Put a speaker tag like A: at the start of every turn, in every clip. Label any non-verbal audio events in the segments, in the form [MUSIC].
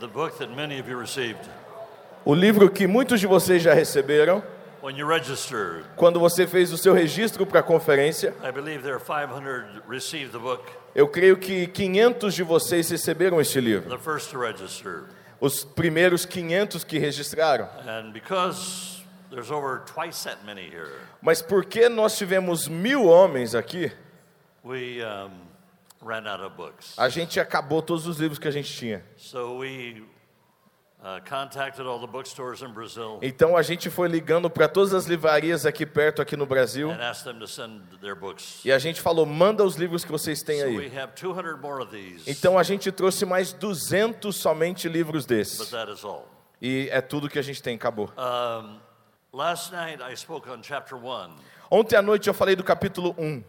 A: the book that many of you received
B: O livro que muitos de vocês já receberam,
A: when you registered.
B: quando você fez o seu registro para a conferência,
A: I believe there are 500 received the book,
B: eu creio que 500 de vocês receberam este livro.
A: the first to register.
B: Os primeiros 500 que registraram.
A: And because there's over twice that many here,
B: Mas porque nós tivemos mil homens aqui,
A: we um,
B: a gente acabou todos os livros que a gente tinha.
A: So we uh, contacted all the bookstores in Brazil
B: Então a gente foi ligando para todas as livrarias aqui perto, aqui no Brasil,
A: and asked them to send their books.
B: e a gente falou: manda os livros que vocês têm
A: So
B: aí.
A: we have 200 more of these,
B: Então a gente trouxe mais 200 somente livros
A: but
B: desses.
A: that is all.
B: E é tudo que a gente tem, acabou.
A: Last night I spoke on chapter 1.
B: Ontem à noite eu falei do capítulo 1.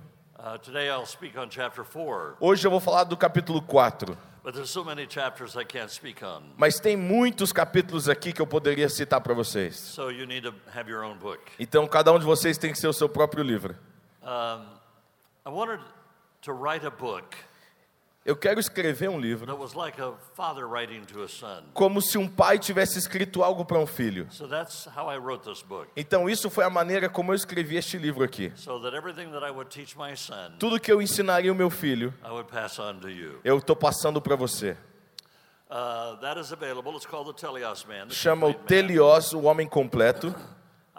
A: Uh, today I'll speak on chapter 4.
B: Hoje eu vou falar do capítulo 4.
A: But there's so many chapters I can't speak on.
B: Mas tem muitos capítulos aqui que eu poderia citar para vocês.
A: So you need to have your own book.
B: Então cada um de vocês tem que ser o seu próprio livro.
A: Um, I wanted to write a book
B: Eu quero escrever um livro
A: that was like a father writing to a son.
B: como se um pai tivesse escrito algo para um filho.
A: So that's how I wrote this book.
B: Então isso foi a maneira como eu escrevi este livro aqui. Tudo que eu ensinaria o meu filho, eu estou passando para você.
A: Uh, that is available. It's called the Teleos Man. the
B: Chama o. Telios, o homem completo.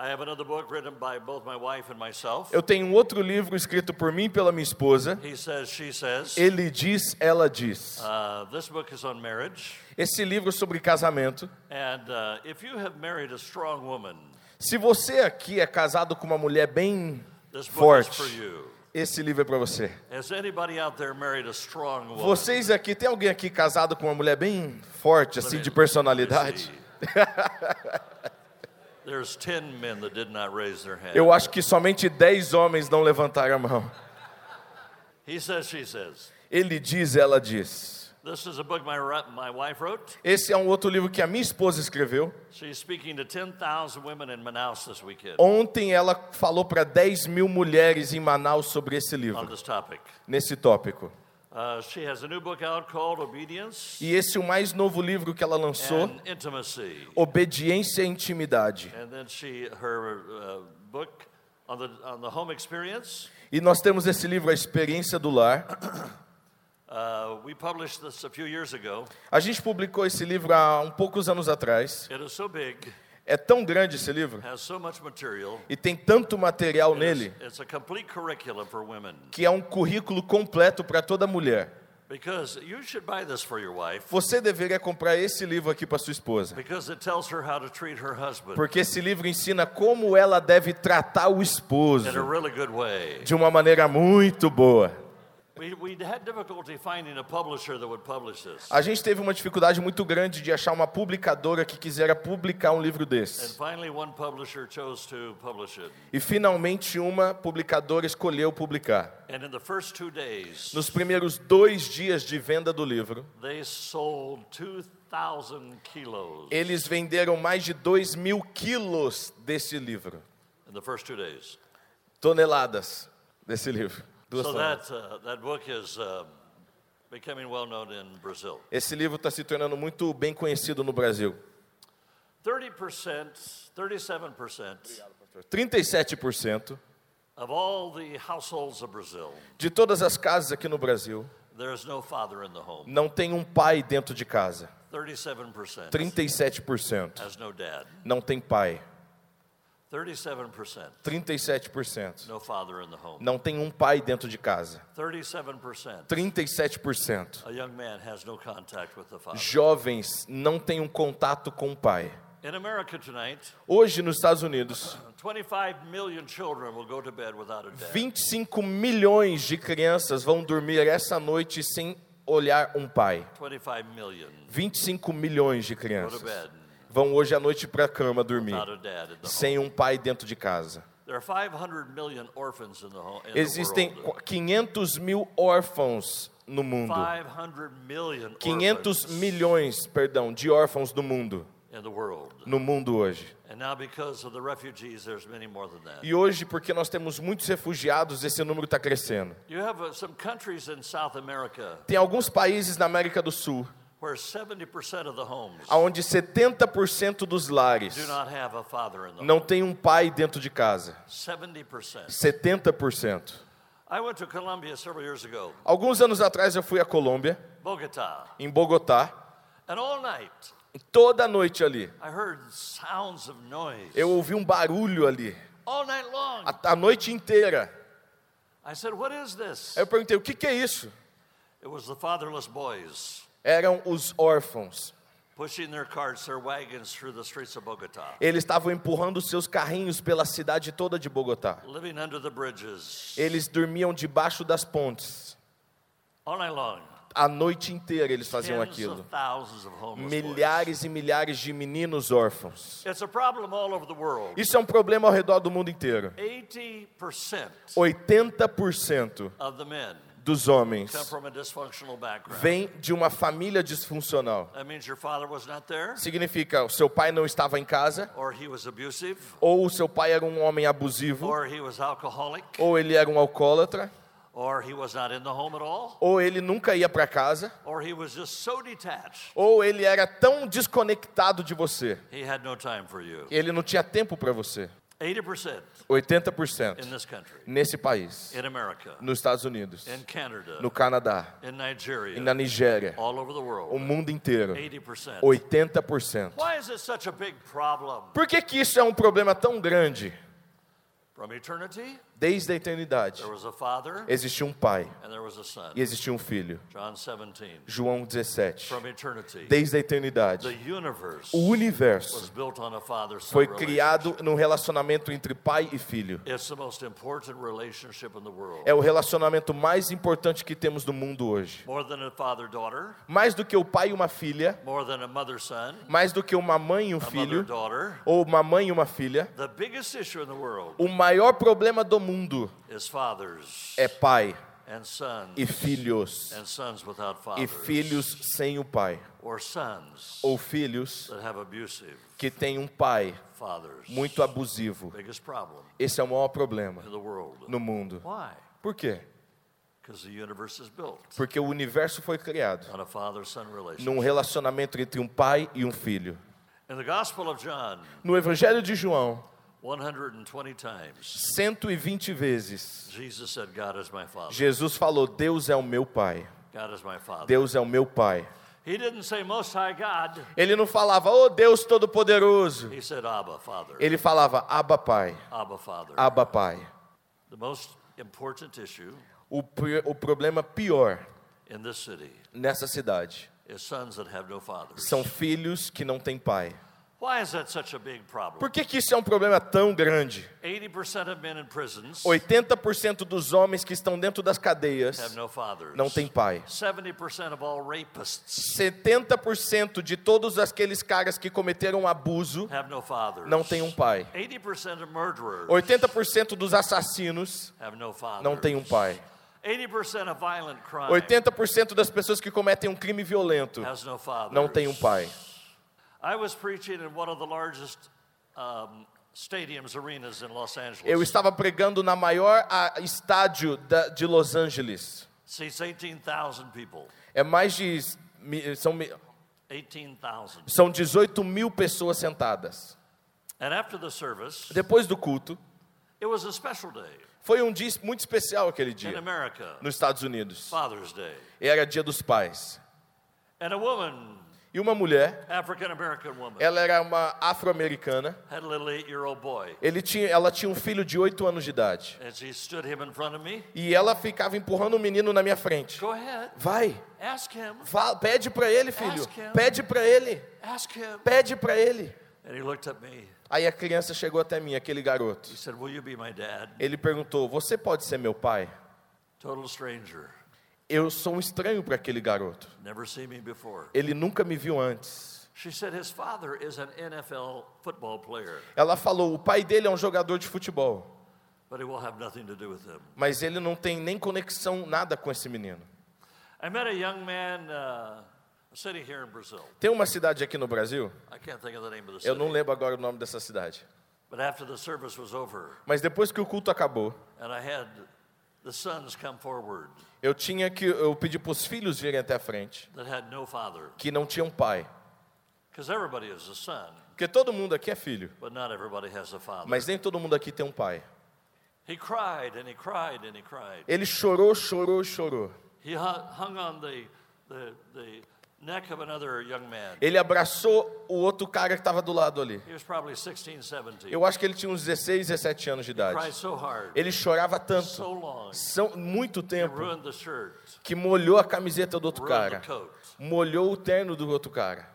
A: I have another book written by both my wife and myself.
B: Eu tenho um outro livro escrito por mim e pela minha esposa.
A: He says, she says.
B: Ele diz, ela diz.
A: Uh, this book is on marriage.
B: Esse livro é sobre casamento.
A: And uh, if you have married a strong woman,
B: Se você aqui é casado com uma mulher bem forte, esse livro é para você.
A: Has anybody out there married a strong woman?
B: Vocês aqui, tem alguém aqui casado com uma mulher bem forte, assim, de personalidade? [LAUGHS] Eu acho que somente 10 homens não levantaram a mão.
A: He says, she says.
B: Ele diz, ela diz.
A: This is a book my, ri- my wife wrote.
B: Esse é um outro livro que a minha esposa escreveu.
A: She's speaking to 10,000 women in Manaus this weekend
B: Ontem ela falou para 10 mil mulheres em Manaus sobre esse livro, nesse tópico.
A: Uh, she has a new book out called Obedience
B: E esse é o mais novo livro que ela lançou,
A: and Intimacy.
B: Obediência e Intimidade.
A: And then she, her uh, book on the, on the home experience.
B: E nós temos esse livro, A Experiência do Lar.
A: Uh, we published this a few years ago.
B: A gente publicou esse livro há um poucos anos atrás.
A: It is so big,
B: É tão grande esse livro. E tem tanto material nele que é um currículo completo para toda mulher. Você deveria comprar esse livro aqui para sua esposa, porque esse livro ensina como ela deve tratar o esposo. de uma maneira muito boa.
A: A publisher that would publish this.
B: A gente teve uma dificuldade muito grande de achar uma publicadora que quisera publicar um livro
A: And
B: desse.
A: finally, one publisher chose to publish it.
B: E finalmente uma publicadora escolheu publicar.
A: And in the first two days,
B: Nos primeiros dois dias de venda do livro,
A: they sold 2,000 kilos
B: eles venderam mais de 2 mil quilos desse livro.
A: in the first two days.
B: Toneladas desse livro. Duas
A: So that, uh, that book is um, becoming well known in Brazil.
B: Esse livro está se tornando muito bem conhecido no Brasil.
A: 30%, 37%
B: 37%
A: of all the households of Brazil,
B: de todas as casas aqui no Brasil
A: there is no father in the home.
B: não tem um pai dentro de casa.
A: 37%
B: 37%
A: has no dad.
B: não tem pai.
A: 37%
B: 37%
A: no father in the home.
B: não tem um pai dentro de casa.
A: 37%
B: 37%
A: a young man has no contact with the father.
B: jovens não têm um contato com o pai. Hoje nos Estados Unidos,
A: 25 million children will go to bed without a dad.
B: 25 milhões de crianças vão dormir essa noite sem olhar um pai.
A: 25 million
B: 25 milhões de crianças vão hoje à noite para a cama dormir sem um pai dentro de casa.
A: There are 500 million orphans in the home. In
B: Existem
A: the world.
B: 500 mil órfãos no mundo.
A: 500 million
B: 500
A: orphans
B: milhões, perdão, de órfãos no mundo, no mundo hoje. E hoje, porque nós temos muitos refugiados, esse número está crescendo.
A: Uh,
B: Tem alguns países na América do Sul
A: where 70% of the homes
B: onde 70% dos lares não tem um pai dentro de casa.
A: 70%.
B: 70%.
A: I went to Colombia several years ago,
B: Alguns anos atrás eu fui à Colômbia, em Bogotá,
A: and all night
B: e toda noite ali eu ouvi um barulho ali,
A: all night long.
B: a, a noite inteira.
A: I said, What is this?
B: Aí eu perguntei: o que, que é isso? Eram os órfãos. Eles estavam empurrando seus carrinhos pela cidade toda de Bogotá. Eles dormiam debaixo das pontes. A noite inteira eles faziam aquilo. Milhares e milhares de meninos órfãos. Isso é um problema ao redor do mundo inteiro.
A: 80%
B: 80%
A: of the men
B: dos homens vêm de uma família disfuncional.
A: That means your father was not there,
B: Significa, o seu pai não estava em casa,
A: or he was abusive,
B: ou o seu pai era um homem abusivo,
A: or he was alcoholic,
B: ou ele era um alcoólatra,
A: or he was not in the home at all,
B: ou ele nunca ia para casa,
A: or he was just so detached?
B: Ou ele era tão desconectado de você,
A: he had no time for you.
B: que ele não tinha tempo para você.
A: 80%
B: 80%
A: in this country,
B: nesse país, nos Estados Unidos,
A: in Canada,
B: no Canadá,
A: in Nigeria,
B: e na Nigéria,
A: all over the
B: o mundo inteiro,
A: 80%.
B: 80%.
A: Why is it such a big problem?
B: Por que, que isso é um problema tão grande? Desde a eternidade, existia um pai e existia um filho.
A: John 17.
B: João 17.
A: From eternity,
B: Desde a eternidade, o universo foi criado num relacionamento entre pai e filho. É o relacionamento mais importante que temos no mundo hoje. Mais do que o pai e uma filha, mais do que uma mãe e um filho, ou uma mãe e uma filha, o maior problema do mundo
A: fathers
B: é pai e filhos. E filhos sem o pai. Ou filhos que têm um pai muito abusivo. Esse é o maior problema no mundo. Por quê? Porque o universo foi criado num relacionamento entre um pai e um filho. No Evangelho de João,
A: 120 times,
B: 120 vezes,
A: Jesus said, God is my father.
B: Jesus falou: Deus é o meu pai.
A: God is my father.
B: Deus é o meu pai.
A: He didn't say Most High God.
B: Ele não falava, oh Deus Todo-Poderoso.
A: He said Abba, Father.
B: Ele falava, Abba Pai,
A: Abba, Father.
B: Abba Pai.
A: The most important issue
B: O, o problema pior
A: in this city
B: nessa cidade
A: is sons that have no fathers.
B: são filhos que não têm pai.
A: Why is that such a big problem?
B: Por que, que isso é um problema tão grande?
A: 80% of men in prisons
B: 80% dos homens que estão dentro das
A: have
B: cadeias
A: no fathers.
B: não têm pai.
A: 70% of all rapists
B: 70% de todos aqueles caras que cometeram abuso
A: have no fathers.
B: não têm um pai.
A: 80% of murderers
B: 80% dos assassinos
A: have no fathers.
B: não têm um pai.
A: 80% of violent crime
B: 80% das pessoas que cometem um crime violento não têm um pai.
A: I was preaching in one of the largest um, stadiums, arenas in Los Angeles.
B: Eu estava pregando na maior estádio da- de Los Angeles.
A: Seats 18,000 people.
B: É mais de mi- são, mi-
A: 18,000.
B: são 18 mil pessoas sentadas.
A: And after the service,
B: Depois do culto,
A: it was a special day
B: foi um dia muito especial aquele
A: in
B: dia
A: America,
B: nos Estados Unidos.
A: Father's Day.
B: Era dia dos pais.
A: And a woman,
B: E uma mulher, ela era uma afro-americana.
A: had a little eight-year-old boy.
B: Ele tinha, ela tinha um filho de 8 anos de idade.
A: And she stood him in front of me.
B: E ela ficava empurrando o menino na minha frente.
A: Go ahead,
B: Vai,
A: ask him,
B: Fala, pede para ele, filho.
A: Ask him.
B: Pede para ele.
A: ask him.
B: Pede para ele.
A: And he looked at me.
B: Aí a criança chegou até mim, aquele garoto.
A: He said, Will you be my dad?
B: Ele perguntou: Você pode ser meu pai?
A: Total stranger.
B: Eu sou um estranho para aquele garoto. Ele nunca me viu antes.
A: She said his father is an NFL football player,
B: Ela falou: O pai dele é um jogador de futebol,
A: but it will have nothing to do with him.
B: mas ele não tem nem conexão nada com esse menino.
A: I met a young man, uh.
B: Tem uma cidade aqui no Brasil,
A: I can't think of the name of the
B: eu não lembro agora o nome dessa cidade,
A: But after the service was over,
B: mas depois que o culto acabou
A: and I had the sons come forward
B: Eu tinha que eu pedi para os filhos virem até a frente, que não tinham pai.
A: Because everybody is a son,
B: Porque todo mundo aqui é filho,
A: but not everybody has a father.
B: mas nem todo mundo aqui tem um pai.
A: He cried and he cried and he cried.
B: Ele chorou, chorou, chorou.
A: He hu- hung on the, the, the
B: Ele abraçou o outro cara que estava do lado ali.
A: He was probably 16, 17.
B: Eu acho que ele tinha uns 16, 17 anos de idade. Ele chorava tanto, muito
A: it
B: tempo, que molhou a camiseta do outro cara, molhou o terno do outro cara.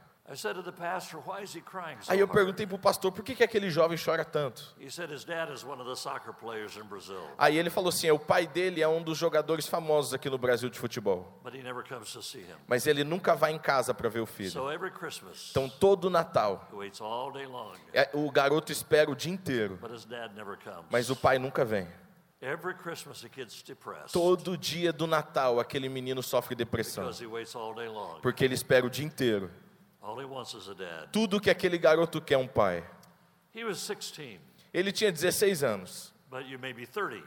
B: Aí eu perguntei para o pastor, por que, que aquele jovem chora tanto?
A: He said his dad is one of the soccer players in Brazil,
B: Aí ele falou assim, é, o pai dele é um dos jogadores famosos aqui no Brasil de futebol,
A: but he never comes to see him.
B: mas ele nunca vai em casa para ver o filho. Então todo Natal, é, o garoto espera o dia inteiro,
A: but his dad never comes.
B: mas o pai nunca vem. Todo dia do Natal aquele menino sofre depressão, porque ele espera o dia inteiro.
A: All he wants is a dad.
B: Tudo que aquele garoto quer é um pai.
A: He was 16,
B: Ele tinha 16 anos,
A: but you may be 30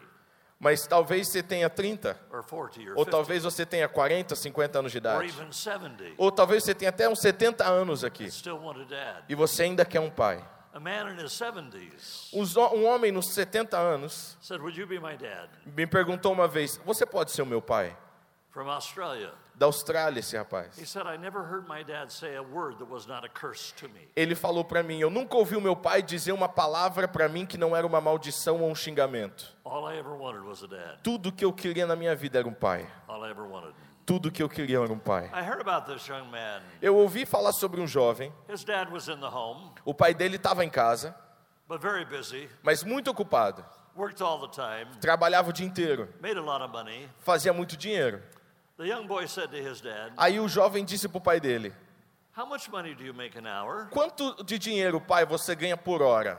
B: mas talvez você tenha 30,
A: or 40 or
B: ou
A: 50
B: talvez você tenha 40, 50 anos de idade,
A: even 70
B: ou talvez você tenha até uns 70 anos aqui
A: and still want a dad.
B: e você ainda quer um pai.
A: A man in his 70s
B: Os ho- Um homem nos 70 anos
A: said, Would you be my dad?
B: me perguntou uma vez: Você pode ser o meu pai?
A: From Australia.
B: Da Austrália, esse
A: He
B: rapaz.
A: said, I never heard my dad say a word that was not a curse to me.
B: Ele falou para mim: Eu nunca ouvi o meu pai dizer uma palavra para mim que não era uma maldição ou um xingamento.
A: All I ever wanted was a dad.
B: Tudo que eu queria na minha vida era um pai.
A: All I ever wanted.
B: Tudo que eu queria era um pai.
A: I heard about this young man.
B: Eu ouvi falar sobre um jovem.
A: His dad was in the home,
B: O pai dele estava em casa,
A: but very busy,
B: mas muito ocupado.
A: worked all the time,
B: Trabalhava o dia inteiro,
A: made a lot of money.
B: fazia muito dinheiro.
A: The young boy said to his dad,
B: Aí o jovem disse para o pai dele:
A: How much money do you make an hour?
B: Quanto de dinheiro, pai, você ganha por hora?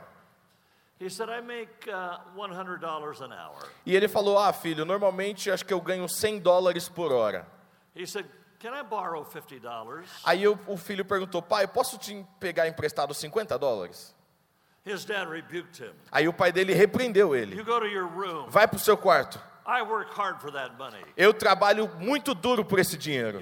A: He said, I make uh, $100 an hour.
B: E ele falou: Ah, filho, normalmente acho que eu ganho 100 dólares por hora.
A: He said, Can I borrow $50?
B: Aí o filho perguntou: Pai, posso te pegar emprestado 50 dólares?
A: His dad rebuked him.
B: Aí o pai dele repreendeu
A: You
B: ele:
A: go to your room.
B: Vai para o seu quarto.
A: I work hard for that money.
B: Eu trabalho muito duro por esse dinheiro.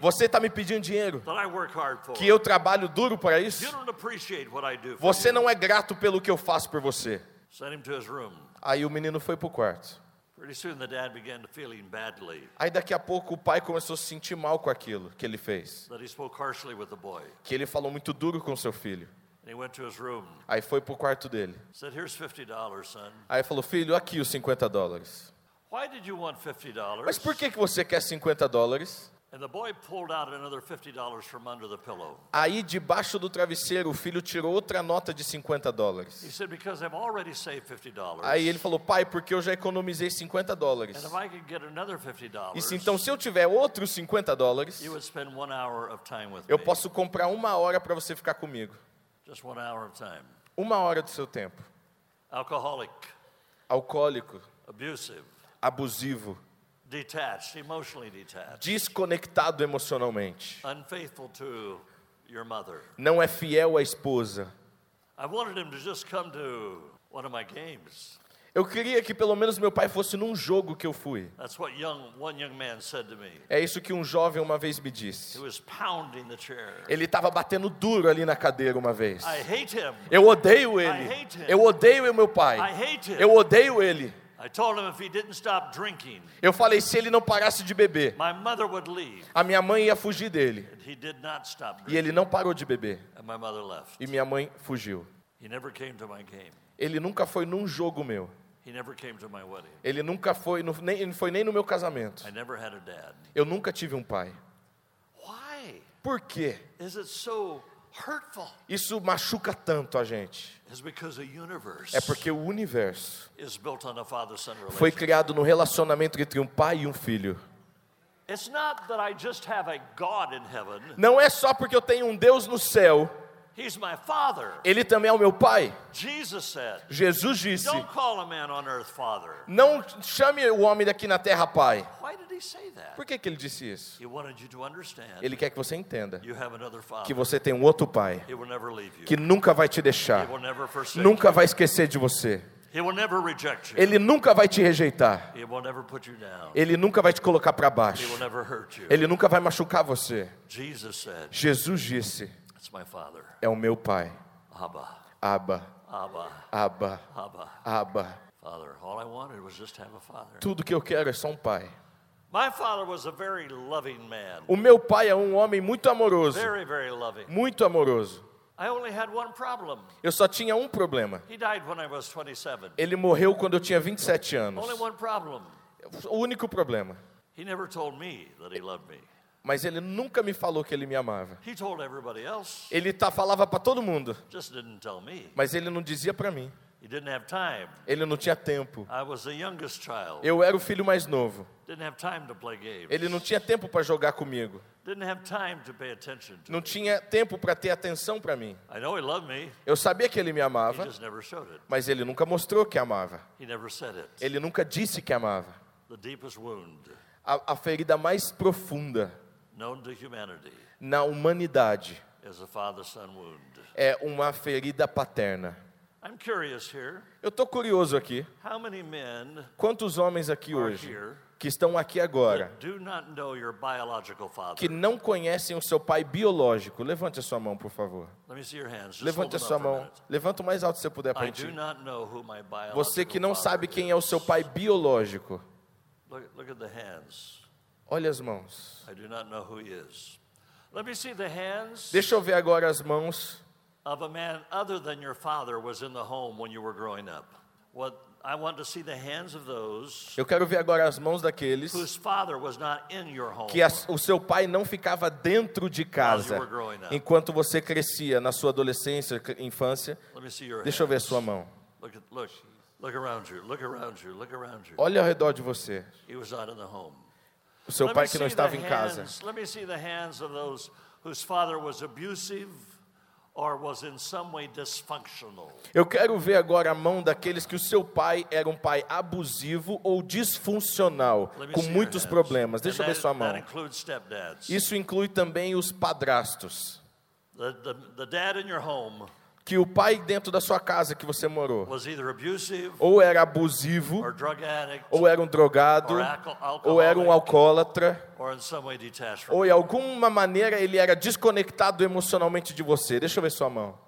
B: Você está me pedindo dinheiro
A: that I work hard for.
B: que eu trabalho duro para
A: You
B: isso?
A: don't appreciate what I do for
B: Você não é grato pelo que eu faço por você.
A: Send him to his room.
B: Aí o menino foi para o quarto.
A: Pretty soon the dad began to feeling badly
B: Aí daqui a pouco o pai começou a se sentir mal com aquilo que ele fez.
A: that he spoke harshly with the boy.
B: Que ele falou muito duro com seu filho.
A: And he went to his room.
B: Aí foi para o quarto dele.
A: Said, Here's $50, son.
B: Aí falou: Filho, aqui os 50 dólares.
A: Why did you want $50?
B: Mas por que, que você quer 50 dólares?
A: And the boy pulled out another $50 from under the pillow.
B: Aí debaixo do travesseiro o filho tirou outra nota de 50
A: He
B: dólares.
A: said, Because I've already saved $50.
B: Aí ele falou: Pai, porque eu já economizei 50
A: And
B: dólares.
A: if I could get another $50,
B: E se então se eu tiver outros 50 dólares,
A: you would spend one hour of time with
B: eu posso comprar uma hora para você ficar comigo.
A: Just one hour of time.
B: Uma hora do seu tempo.
A: Alcoholic,
B: Alcoólico,
A: abusive,
B: abusivo,
A: detached, emotionally detached,
B: desconectado emocionalmente.
A: unfaithful to your mother.
B: Não é fiel à esposa.
A: I wanted him to just come to one of my games.
B: Eu queria que pelo menos meu pai fosse num jogo que eu fui.
A: That's what young, young man said to me.
B: É isso que um jovem uma vez me
A: He
B: disse.
A: was pounding the chair.
B: Ele estava batendo duro ali na cadeira uma vez.
A: I hate him.
B: Eu odeio
A: I
B: ele. Eu odeio meu pai. Eu odeio ele.
A: I told him if he didn't stop drinking,
B: Eu falei, se ele não parasse de beber, a minha mãe ia fugir dele.
A: And he did not stop
B: E ele não parou de beber.
A: And my mother left.
B: E minha mãe fugiu. Ele nunca foi num jogo meu. Ele nunca foi, nem, foi nem no meu casamento.
A: I never had a dad.
B: Eu nunca tive um pai.
A: Why
B: Por quê?
A: is it so hurtful?
B: Isso machuca tanto a gente. É porque o universo foi criado no relacionamento entre um pai e um filho. Não é só porque eu tenho um Deus no céu. Ele também é o meu pai.
A: Jesus said,
B: Jesus disse:
A: Don't call a man on earth father.
B: Não chame o homem daqui na terra pai.
A: Why did he say that?
B: Por que, que ele disse isso?
A: He wanted you to understand
B: Ele quer que você entenda que você tem um outro pai que nunca vai te deixar, nunca vai esquecer de você.
A: He will never reject you.
B: Ele nunca vai te rejeitar.
A: He will never put you down.
B: Ele nunca vai te colocar para
A: He
B: baixo.
A: will never hurt you.
B: Ele nunca vai machucar você.
A: Jesus said,
B: Jesus disse. É o meu Pai.
A: Abba,
B: Abba,
A: Abba,
B: Abba,
A: Abba.
B: Abba.
A: Father. All I wanted was just to have a father.
B: Tudo que eu quero é só um pai.
A: My father was a very loving man.
B: O meu pai é um homem muito amoroso.
A: Very, very loving.
B: Muito amoroso.
A: I only had one problem.
B: Eu só tinha um problema.
A: He died when I was 27.
B: Ele morreu quando eu tinha 27 anos.
A: Only one problem.
B: O único problema.
A: He never told me that he loved me.
B: Mas ele nunca me falou que ele me amava.
A: He told everybody else,
B: Ele tá, falava para todo mundo, mas ele não dizia para mim.
A: He didn't have time.
B: Ele não tinha tempo. Eu era o filho mais novo. Ele não tinha tempo para jogar comigo. Não tinha tempo para ter atenção para mim.
A: I know he loved me.
B: Eu sabia que ele me amava, mas ele nunca mostrou que amava. Ele nunca disse que amava. A, a ferida mais profunda na humanidade é uma ferida paterna.
A: I'm curious here.
B: Eu tô curioso aqui.
A: How many men
B: Quantos homens aqui hoje que estão aqui agora
A: that do not know your biological father?
B: que não conhecem o seu pai biológico? Levante a sua mão, por favor.
A: Let me see your hands. Just
B: Levante a sua mão. Levanta o mais alto que você puder para gente. Você que não sabe quem é o seu pai biológico. Olha as mãos.
A: I do not know who he is. Let me see the hands
B: Deixa eu ver agora as mãos
A: of a man other than your father was in the home when you were growing up. What I want to see the hands of those
B: Eu quero ver agora as mãos daqueles
A: whose father was not in your home.
B: que as- o seu pai não ficava dentro de casa enquanto você crescia na sua adolescência, infância. Deixa eu ver
A: hands.
B: sua mão.
A: Look look. Look around you. Look around you. Look around you.
B: Olha ao redor de você.
A: He was not in the home.
B: O seu
A: Let
B: pai
A: me
B: que não
A: see
B: estava
A: the
B: em casa.
A: hands- Let me see the hands of those whose father was abusive or was in some way dysfunctional.
B: Eu quero ver agora a mão daqueles que o seu pai era um pai abusivo ou disfuncional, com muitos problemas. Deixa eu ver sua mão. Isso inclui também os padrastos. Que o pai dentro da sua casa que você morou
A: abusive
B: ou era abusivo,
A: addict
B: ou era um drogado, ou era um alcoólatra, ou de
A: you.
B: alguma maneira ele era desconectado emocionalmente de você. Deixa eu ver sua mão.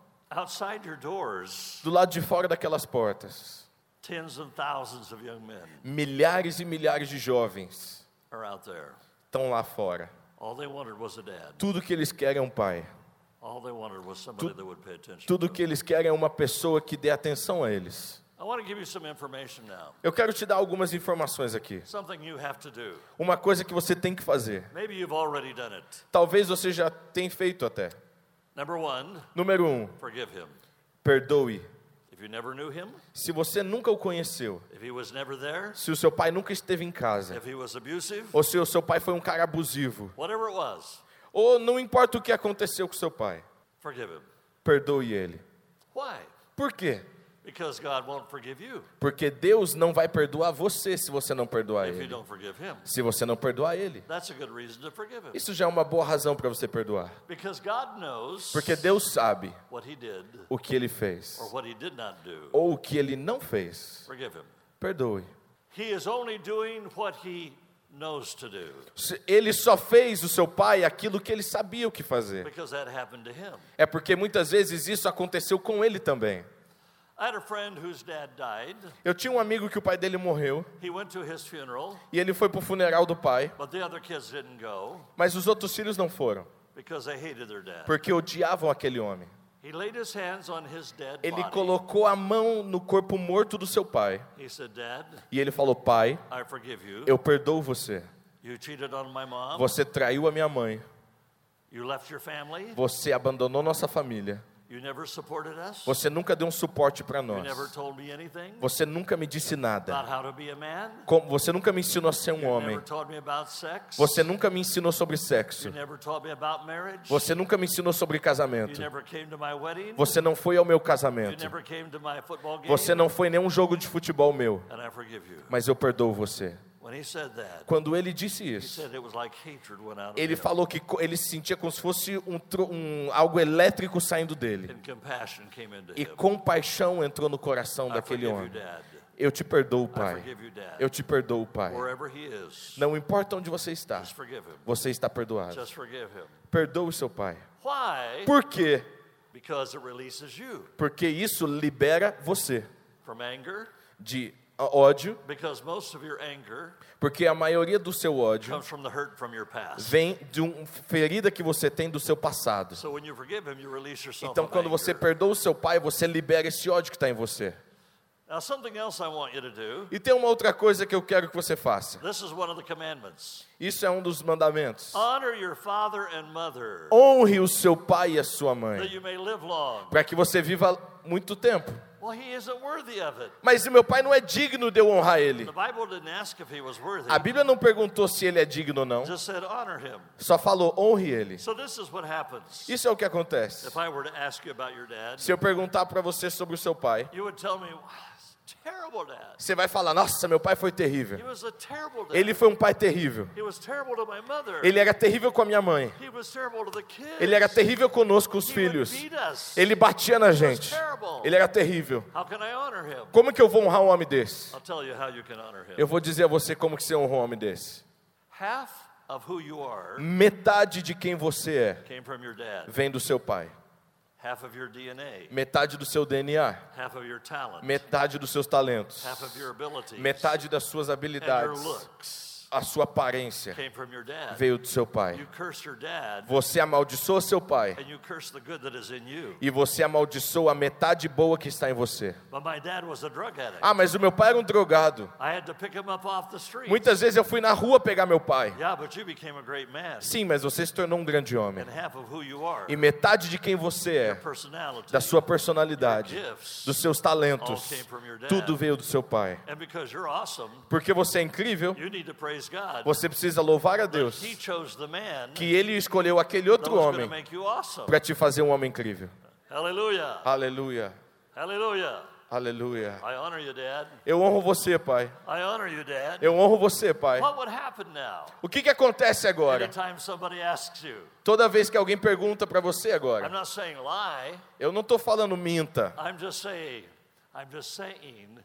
A: Doors,
B: Do lado de fora daquelas portas, milhares e milhares de jovens estão lá fora. Tudo que eles querem é um pai. Tudo que eles querem é uma pessoa que dê atenção a eles. Eu quero te dar algumas informações aqui. Uma coisa que você tem que fazer. Talvez você já tenha feito até.
A: Number one,
B: Número um, perdoe. Se você nunca o conheceu, se o seu pai nunca esteve em casa, ou se o seu pai foi um cara abusivo,
A: whatever it was,
B: ou não importa o que aconteceu com seu pai, perdoe ele.
A: Why?
B: Por quê?
A: Because God won't forgive you
B: Porque Deus não vai perdoar você se você não perdoar
A: if you
B: ele.
A: don't forgive him.
B: Se você não perdoar ele.
A: That's a good reason to forgive him.
B: Isso já é uma boa razão para você perdoar.
A: Because God knows
B: Porque Deus sabe
A: what he did
B: o que ele fez
A: or what he did not do.
B: ou o que ele não fez.
A: Forgive him.
B: Perdoe.
A: He is only doing what he knows to do
B: Se- Ele só fez o seu pai aquilo que ele sabia o que fazer. É porque muitas vezes isso aconteceu com ele também. Eu tinha um amigo que o pai dele morreu
A: He went to his funeral,
B: e ele foi pro funeral do pai,
A: but the other kids didn't go
B: mas os outros filhos não foram,
A: because they hated their dad.
B: porque odiavam aquele homem.
A: He laid his hands on his dead
B: Ele colocou a mão no corpo morto do seu pai
A: He said, Dad,
B: e ele falou: Pai,
A: I forgive you.
B: eu perdoo você.
A: You cheated on my mom.
B: Você traiu a minha mãe, você abandonou nossa família,
A: You never supported us.
B: você nunca deu um suporte para
A: You never
B: nós,
A: told me anything
B: você nunca me disse nada,
A: about how to be a man.
B: Com- você nunca me ensinou a ser um
A: You
B: homem,
A: never taught me about sex.
B: você nunca me ensinou sobre sexo,
A: You never taught me about marriage.
B: você nunca me ensinou sobre
A: You
B: casamento,
A: never came to my wedding.
B: você não foi ao meu
A: You
B: casamento,
A: never came to my football game.
B: você não foi em nenhum jogo de futebol meu,
A: And I forgive you.
B: mas eu perdoo você. Quando ele disse isso, ele falou que ele se sentia como se fosse um, um algo elétrico saindo dele. E compaixão entrou no coração daquele homem. Eu te perdoo, Pai. Eu te perdoo, Pai. Não importa onde você está, você está perdoado. Perdoe seu Pai. Por quê? Porque isso libera você de ódio, porque a maioria do seu ódio vem de uma ferida que você tem do seu passado. Então, quando você perdoa o seu pai, você libera esse ódio que está em você. E tem uma outra coisa que eu quero que você faça. Isso é um dos mandamentos. Honre o seu pai e a sua mãe, para que você viva muito tempo. Mas meu pai não é digno de eu honrar ele. A Bíblia não perguntou se ele é digno ou não. Só falou honre ele. Isso é o que acontece. Se eu perguntar para você sobre o seu pai, você vai falar: Nossa, meu pai foi terrível. Ele foi um pai terrível. Ele era terrível com a minha mãe. Ele era terrível conosco, os filhos. Ele batia na gente. Ele era terrível. Como que eu vou honrar um homem desse? Eu vou dizer a você como que você honra um homem desse. Metade de quem você é vem do seu pai. Metade do seu DNA. Metade dos seus talentos. Metade das suas habilidades a sua aparência veio do seu pai. Você amaldiçoa seu pai. E você amaldiçoa a metade boa que está em você. Ah, mas o meu pai era um drogado. Muitas vezes eu fui na rua pegar meu pai. Sim, mas você se tornou um grande homem. E metade de quem você é, da sua personalidade, dos seus talentos, tudo veio do seu pai. Porque você é incrível. Você precisa louvar a Deus que Ele escolheu aquele outro homem para te fazer um homem incrível. Aleluia. Aleluia. Aleluia. Aleluia. Eu honro você, pai. Eu honro você, pai. O que, que acontece agora? Toda vez que alguém pergunta para você agora, eu não estou falando minta. I'm just saying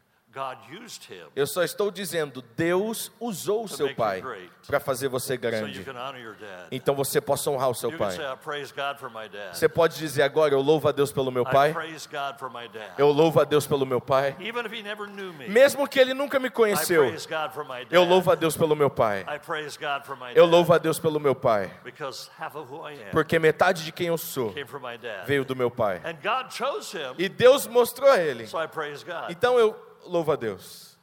B: eu só estou dizendo, Deus usou o seu pai para fazer você grande. Então você possa honrar o seu pai. Você pode dizer agora, eu louvo a Deus pelo meu pai. Eu louvo a Deus pelo meu pai. Mesmo que ele nunca me conheceu. Eu louvo a Deus pelo meu pai. Eu louvo a Deus pelo meu pai. Porque metade de quem eu sou veio do meu pai. E Deus mostrou a ele. Então eu louvo a Deus.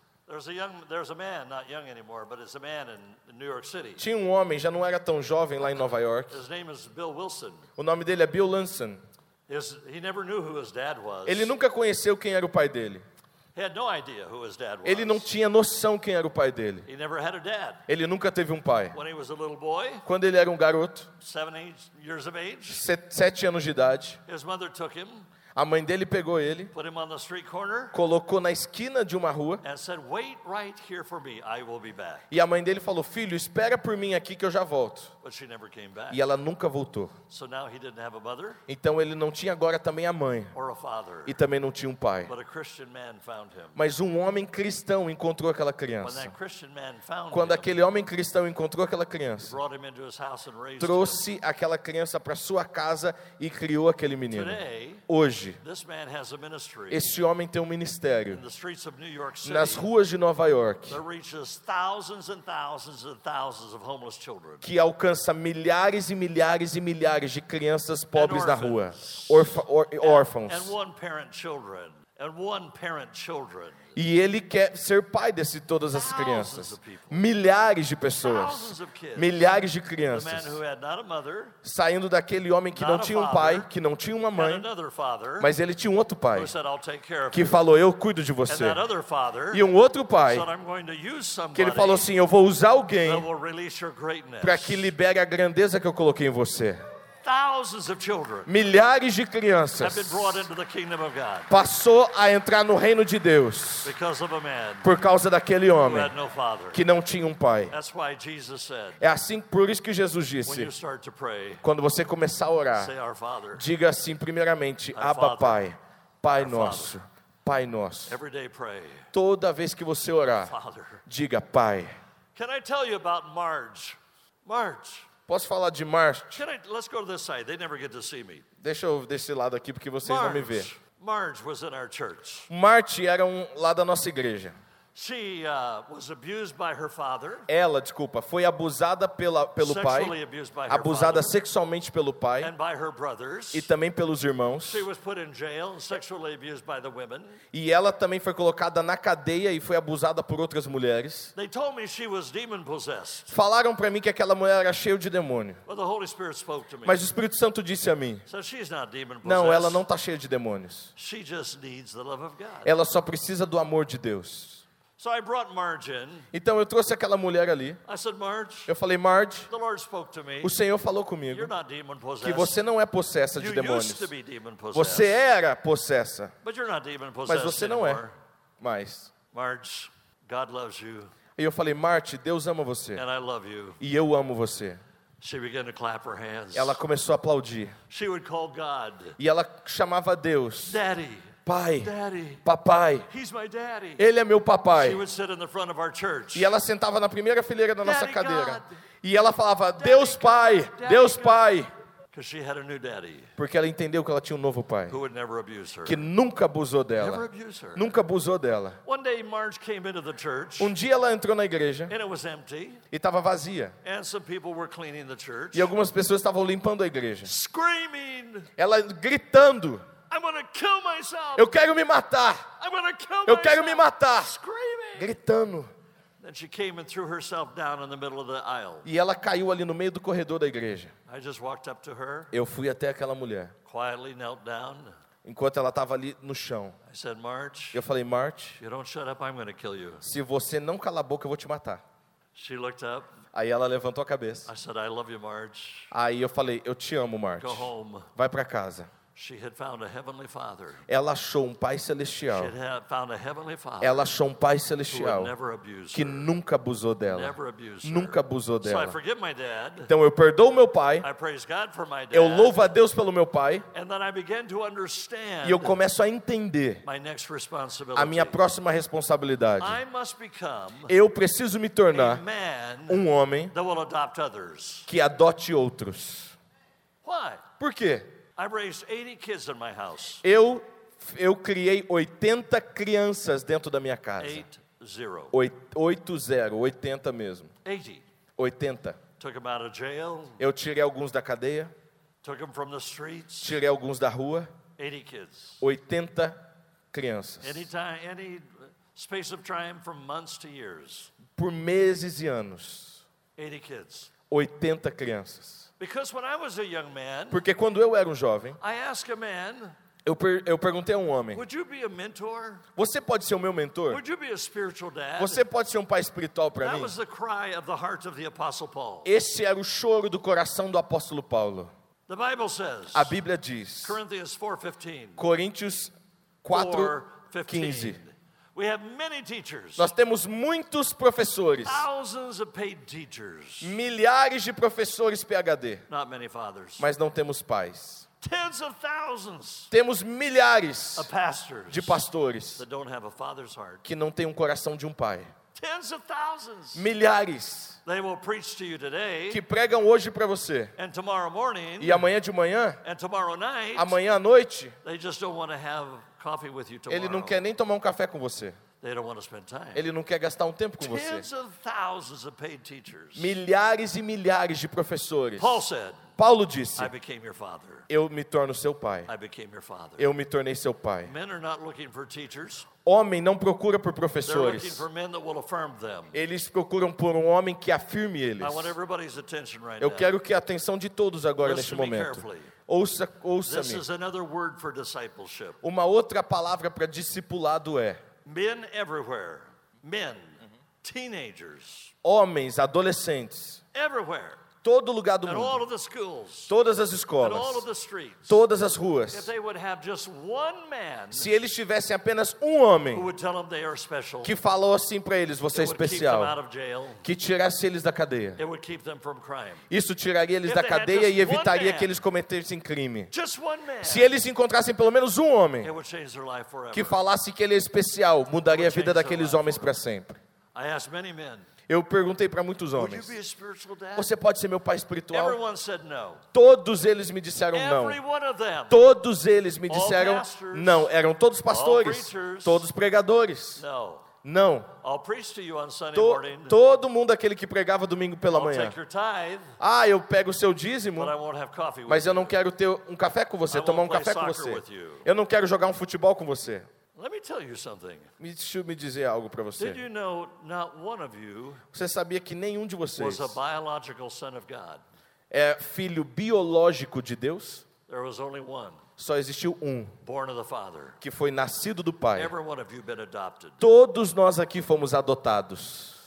B: Tinha um homem, já não era tão jovem lá em Nova York. O nome dele é Bill Lanson. Ele nunca conheceu quem era o pai dele. Ele não tinha noção quem era o pai dele. Ele nunca teve um pai. Quando ele era um garoto, sete anos de idade, a mãe dele pegou ele, colocou na esquina de uma rua e a mãe dele falou: Filho, espera por mim aqui que eu já volto. E ela nunca voltou. Então ele não tinha agora também a mãe e também não tinha um pai. Mas um homem cristão encontrou aquela criança. Quando aquele homem cristão encontrou aquela criança, trouxe aquela criança para sua casa e criou aquele menino. Hoje, hoje, esse homem tem um ministério. Nas ruas de Nova York que alcança milhares e milhares e milhares de crianças pobres na rua, órfãos. E ele quer ser pai de todas as crianças. Milhares de pessoas, milhares de crianças, saindo daquele homem que não tinha um pai, que não tinha uma mãe, mas ele tinha um outro pai, que falou: Eu cuido de você. E um outro pai, que ele falou assim: Eu vou usar alguém para que libere a grandeza que eu coloquei em você. Milhares de crianças passou a entrar no reino de Deus por causa daquele homem que não tinha um pai. É assim por isso que Jesus disse: quando você começar a orar, diga assim primeiramente, Abba Pai, Pai nosso, Pai nosso. Toda vez que você orar, diga Pai.
A: Can I tell you about Marge? Marge.
B: Posso falar de Marge?
A: let's go to this side. They never get to see me.
B: Deixa eu desse lado aqui porque vocês vão me ver.
A: Marge was in our church.
B: Marge era um lá da nossa igreja.
A: She, uh, was abused by her father,
B: Ela, desculpa, foi abusada pela, pelo pai, abusada father, sexualmente pelo pai
A: and by her brothers.
B: e também pelos irmãos.
A: She was put in jail, sexually abused by the women.
B: E ela também foi colocada na cadeia e foi abusada por outras mulheres.
A: They told me she was demon possessed.
B: Falaram para mim que aquela mulher era cheia de demônio.
A: Well, the Holy Spirit spoke to me.
B: Mas o Espírito Santo disse a mim:
A: so she's not demon possessed.
B: Não, ela não está cheia de demônios.
A: She just needs the love of God.
B: Ela só precisa do amor de Deus.
A: So I brought Marge in.
B: Então eu trouxe aquela mulher ali.
A: I said, Marge,
B: eu falei, Marge,
A: the Lord spoke to me.
B: o Senhor falou comigo
A: You're not demon possessed.
B: que você não é possessa de
A: you
B: demônios.
A: Used to be demon possessed,
B: você era possessa,
A: but you're not demon possessed
B: mas você não
A: é
B: mais.
A: Marge, God loves you.
B: E eu falei, Marge, Deus ama você.
A: And I love you.
B: E eu amo você.
A: She began to clap her hands.
B: Ela começou a aplaudir.
A: She would call God.
B: E ela chamava Deus.
A: Daddy.
B: Pai, papai, ele é meu papai. E ela sentava na primeira fileira da nossa cadeira. E ela falava, Deus Pai, Deus Pai. Porque ela entendeu que ela tinha um novo pai. Que nunca abusou dela. Nunca abusou dela. Um dia ela entrou na igreja. E estava vazia. E algumas pessoas estavam limpando a igreja. Ela gritando. Eu quero me matar. Eu quero me matar. Gritando. E ela caiu ali no meio do corredor da igreja. Eu fui até aquela mulher. Enquanto ela estava ali no chão. Eu falei, March, se você não calar a boca, eu vou te matar. Aí ela levantou a cabeça. Aí eu falei, eu te amo, March. Vai para casa. Ela achou um pai celestial. Ela achou um pai celestial que nunca abusou dela. Nunca abusou dela. Então eu perdoo meu pai. Eu louvo a Deus pelo meu pai. E eu começo a entender a minha próxima responsabilidade. Eu preciso me tornar um homem que adote outros. Por quê? Eu eu criei 80 crianças dentro da minha casa. 80, 80 mesmo. 80. Eu tirei alguns da cadeia. Tirei alguns da rua. 80 crianças. Por meses e anos. 80 crianças. Porque quando eu era um jovem, eu, per eu perguntei a um homem: Você pode ser o meu mentor? Você pode ser um pai espiritual para mim? Esse era o choro do coração do apóstolo Paulo. A Bíblia diz, Coríntios 4, 15. Nós temos muitos professores. Milhares de professores PhD. Mas não temos pais. Temos milhares de pastores que não têm um coração de um pai. Milhares que pregam hoje para você e amanhã de manhã, amanhã à noite, ele não quer nem tomar um café com você. Ele não quer gastar um tempo com você. Milhares e milhares de professores. Paulo disse: Eu me torno seu pai. Eu me tornei seu pai. Homem não procura por professores. Eles procuram por um homem que afirme eles. Eu quero que a atenção de todos agora neste momento. Ouça, ouça-me. Uma outra palavra para discipulado é
A: men everywhere. Men, teenagers.
B: Homens, adolescentes.
A: Everywhere.
B: Todo lugar do mundo, todas as escolas, todas as ruas, se eles tivessem apenas um homem que falou assim para eles: você é especial, que tirasse eles da cadeia, isso tiraria eles da cadeia e evitaria que eles cometessem crime. Se eles encontrassem pelo menos um homem que falasse que ele é especial, mudaria a vida daqueles homens para sempre. Eu perguntei para muitos homens: Você pode ser meu pai espiritual? Todos eles me disseram não. Todos eles me disseram não. Eram todos pastores, todos pregadores. Não. To, todo mundo aquele que pregava domingo pela manhã. Ah, eu pego o seu dízimo, mas eu não quero ter um café com você, tomar um café com você. Eu não quero jogar um futebol com você.
A: Let me tell you something.
B: Deixa eu me dizer algo para você.
A: Did you know not one of you
B: você sabia que nenhum de vocês
A: was a biological son of God?
B: é filho biológico de Deus?
A: There was only one.
B: Só existiu um,
A: born of the Father.
B: que foi nascido do Pai.
A: Every one of you been adopted.
B: Todos nós aqui fomos adotados.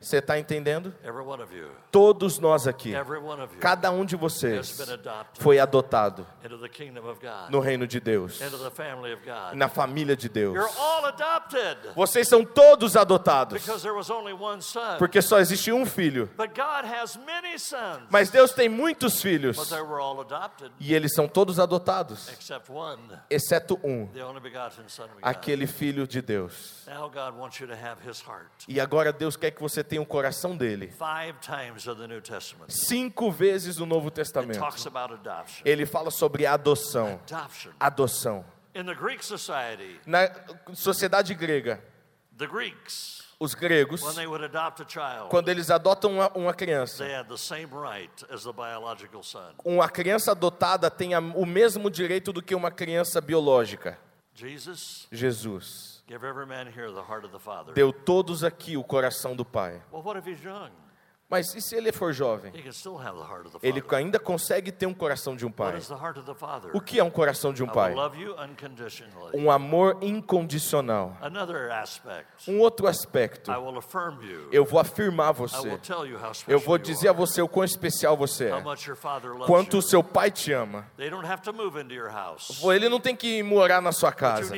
A: Você
B: está entendendo? Todos nós aqui, cada um de vocês foi adotado no reino de Deus, na família de Deus. Vocês são todos adotados, porque só existe um filho. Mas Deus tem muitos filhos, e eles são todos adotados, exceto um, aquele filho de Deus. E agora Agora Deus quer que você tenha o um coração dele. Cinco vezes no Novo Testamento. Ele fala sobre adoção. Adoção. Na sociedade grega, os gregos, quando eles adotam uma, uma criança, uma criança adotada tem o mesmo direito do que uma criança biológica. Jesus Deu todos aqui o coração do Pai. Mas e se ele for jovem? Ele ainda consegue ter um coração de um pai. O que é um coração de um pai? Um amor incondicional. Um outro aspecto. Eu vou afirmar você. Eu vou dizer a você o quão especial você é. Quanto o seu pai te ama. Ele não tem que morar na sua casa.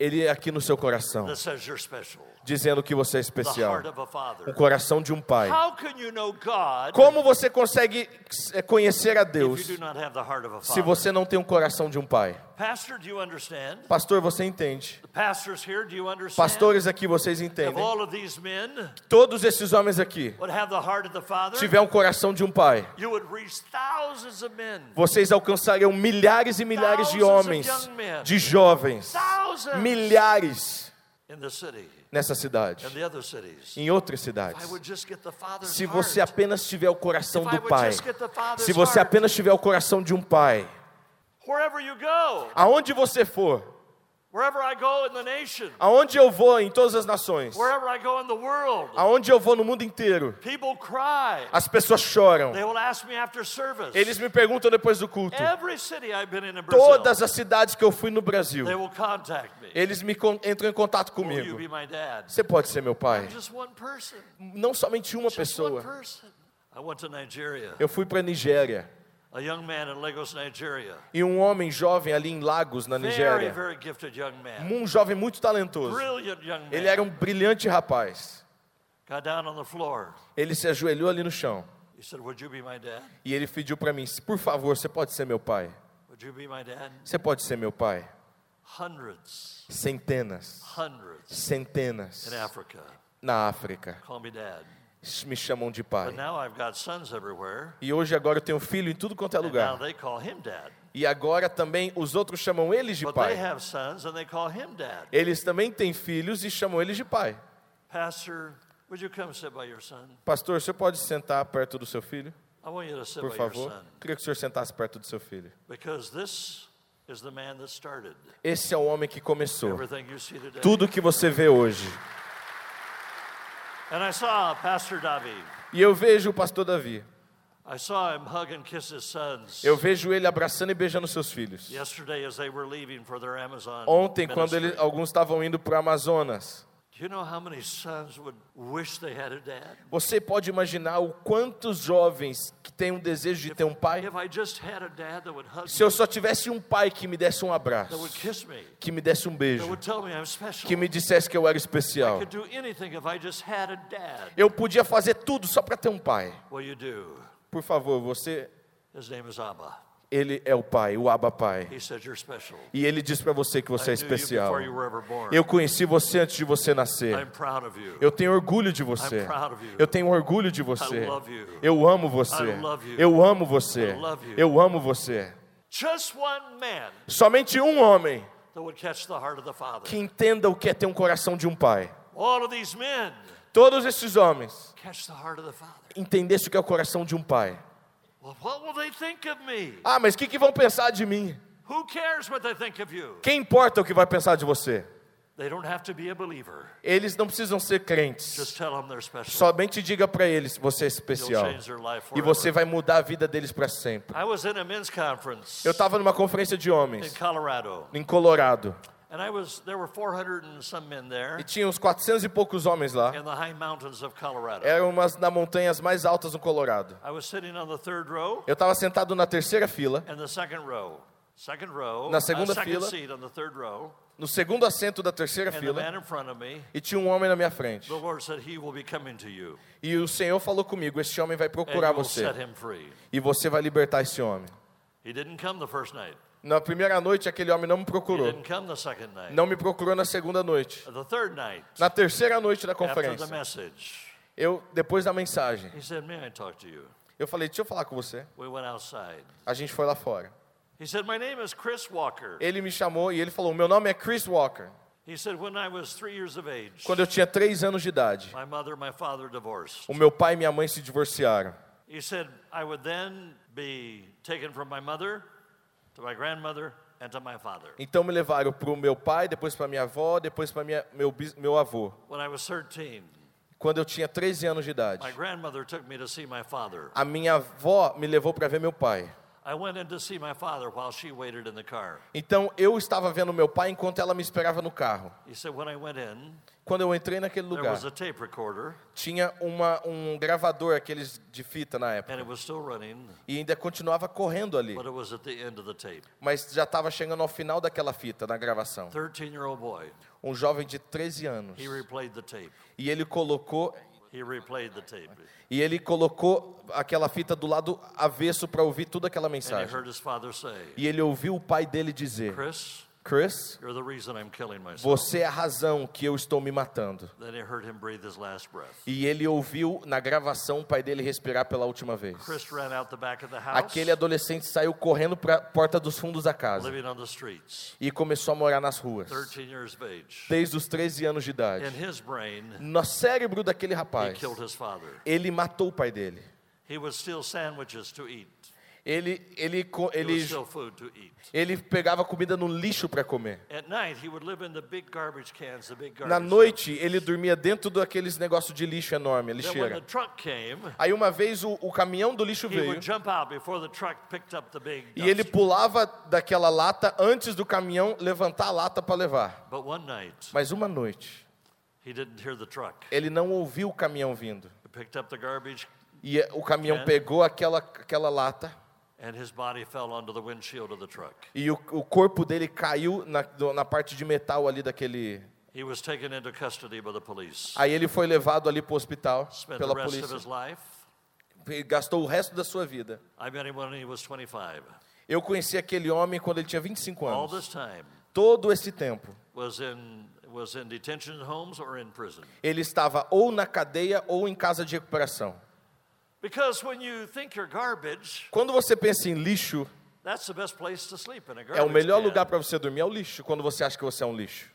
B: Ele é aqui no seu coração, dizendo que você é especial. O coração de um pai. Como você consegue eh, conhecer a Deus se você não tem um coração de um pai? Pastor, você entende? Pastores aqui, vocês entendem? Todos esses homens aqui tiver um coração de um pai. Vocês alcançariam milhares e milhares de homens, de jovens, milhares nessa cidade, em outras cidades. Se você apenas tiver o coração do Pai, se você apenas tiver o coração de um Pai, aonde você for, Aonde eu vou em todas as nações. Aonde eu vou no mundo inteiro. As pessoas choram. Eles me perguntam depois do culto. Todas as cidades que eu fui no Brasil. Eles me entram em contato comigo. Você pode ser meu pai? Não somente uma pessoa. Eu fui para a Nigéria.
A: A young man in Lagos, Nigeria.
B: E um homem jovem ali em Lagos, na Nigéria.
A: Very, very gifted young man.
B: Um jovem muito talentoso.
A: Brilliant young man.
B: Ele era um brilhante rapaz.
A: Got down on the floor.
B: Ele se ajoelhou ali no chão.
A: He said, Would you be my dad?
B: E ele pediu para mim, por favor, você pode ser meu pai?
A: Would you be my dad?
B: Você pode ser meu pai? Centenas. Centenas. Na África.
A: Me
B: chamam de pai. E hoje agora eu tenho filho em tudo quanto é lugar. E agora também os outros chamam eles de pai. Eles também têm filhos e chamam eles de pai. Pastor, senhor pode sentar perto do seu filho? Por favor. Queria que o senhor sentasse perto do seu filho. Esse é o homem que começou. Tudo que você vê hoje.
A: And I saw Pastor David.
B: E eu vejo o pastor Davi.
A: I saw him hug and kiss his sons.
B: Eu vejo ele abraçando e beijando seus filhos.
A: Yesterday, as they were leaving for their Amazon
B: Ontem, quando ele, alguns estavam indo para o Amazonas. Você pode imaginar o quantos jovens que têm um desejo de ter um pai? Se eu só tivesse um pai que me desse um abraço, que me desse um beijo, que me dissesse que eu era especial. Eu podia fazer tudo só para ter um pai. Por favor, você ele é o Pai, o Abba Pai. E Ele diz para você que você é especial. Eu conheci você antes de você nascer. Eu tenho orgulho de você. Eu tenho orgulho de você. Eu amo você. Eu amo você. Eu amo você. Somente um homem que entenda o que é ter um coração de um pai. Todos esses homens entendessem o que é o coração de um pai. Ah, mas o que, que vão pensar de mim? Quem importa o que vai pensar de você? Eles não precisam ser crentes. Somente diga para eles: você é especial. E você vai mudar a vida deles para sempre. Eu estava numa conferência de homens em Colorado. And I was, there were 400 and some men there. E tinha uns 400 e poucos homens lá. In the high mountains of Colorado. Eram umas das montanhas mais altas do Colorado. I was sitting on the third row. Eu estava sentado na terceira fila. And the second row. Second row. Na segunda fila. Seat on the third row. No segundo assento da terceira and fila. The man in front of me, e tinha um homem na minha frente. The Lord said, He will be coming to you. E o Senhor falou comigo: Este homem vai procurar você. Set him free. E você vai libertar esse homem. He didn't come the first night. Na primeira noite, aquele homem não me procurou. Não me procurou na segunda noite. Na terceira noite da conferência. Eu, depois da mensagem. Eu falei, deixa eu falar com você. A gente foi lá fora. Ele me chamou e ele falou, meu nome é Chris Walker. Quando eu tinha três anos de idade, o meu pai e minha mãe se divorciaram. Então me levaram para o meu pai, depois para minha avó, depois para meu meu avô. Quando eu tinha 13 anos de idade. A minha avó me levou para ver meu pai. Então eu estava vendo meu pai enquanto ela me esperava no carro. Quando eu entrei naquele lugar, tinha uma, um gravador, aqueles de fita na época. E ainda continuava correndo ali. Mas já estava chegando ao final daquela fita, na gravação. Um jovem de 13 anos. E ele colocou e ele colocou aquela fita do lado avesso para ouvir toda aquela mensagem. E ele ouviu o pai dele dizer: Chris, Chris, você é a razão que eu estou me matando. E ele ouviu na gravação o pai dele respirar pela última vez. Aquele adolescente saiu correndo para a porta dos fundos da casa e começou a morar nas ruas. Desde os 13 anos de idade. No cérebro daquele rapaz, ele matou o pai dele. He was still sandwiches to eat ele ele ele ele pegava comida no lixo para comer. Na noite ele dormia dentro daqueles negócios de lixo enorme, lixeira. Aí uma vez o, o caminhão do lixo veio. E ele pulava daquela lata antes do caminhão levantar a lata para levar. Mas uma noite ele não ouviu o caminhão vindo. E o caminhão pegou aquela aquela lata e o, o corpo dele caiu na, na parte de metal ali daquele. Aí ele foi levado ali para o hospital pela polícia. E gastou o resto da sua vida. Eu conheci aquele homem quando ele tinha 25 anos. Todo esse tempo. Ele estava ou na cadeia ou em casa de recuperação. Quando você pensa em lixo, é o melhor lugar para você dormir é o lixo, quando você acha que você é um lixo.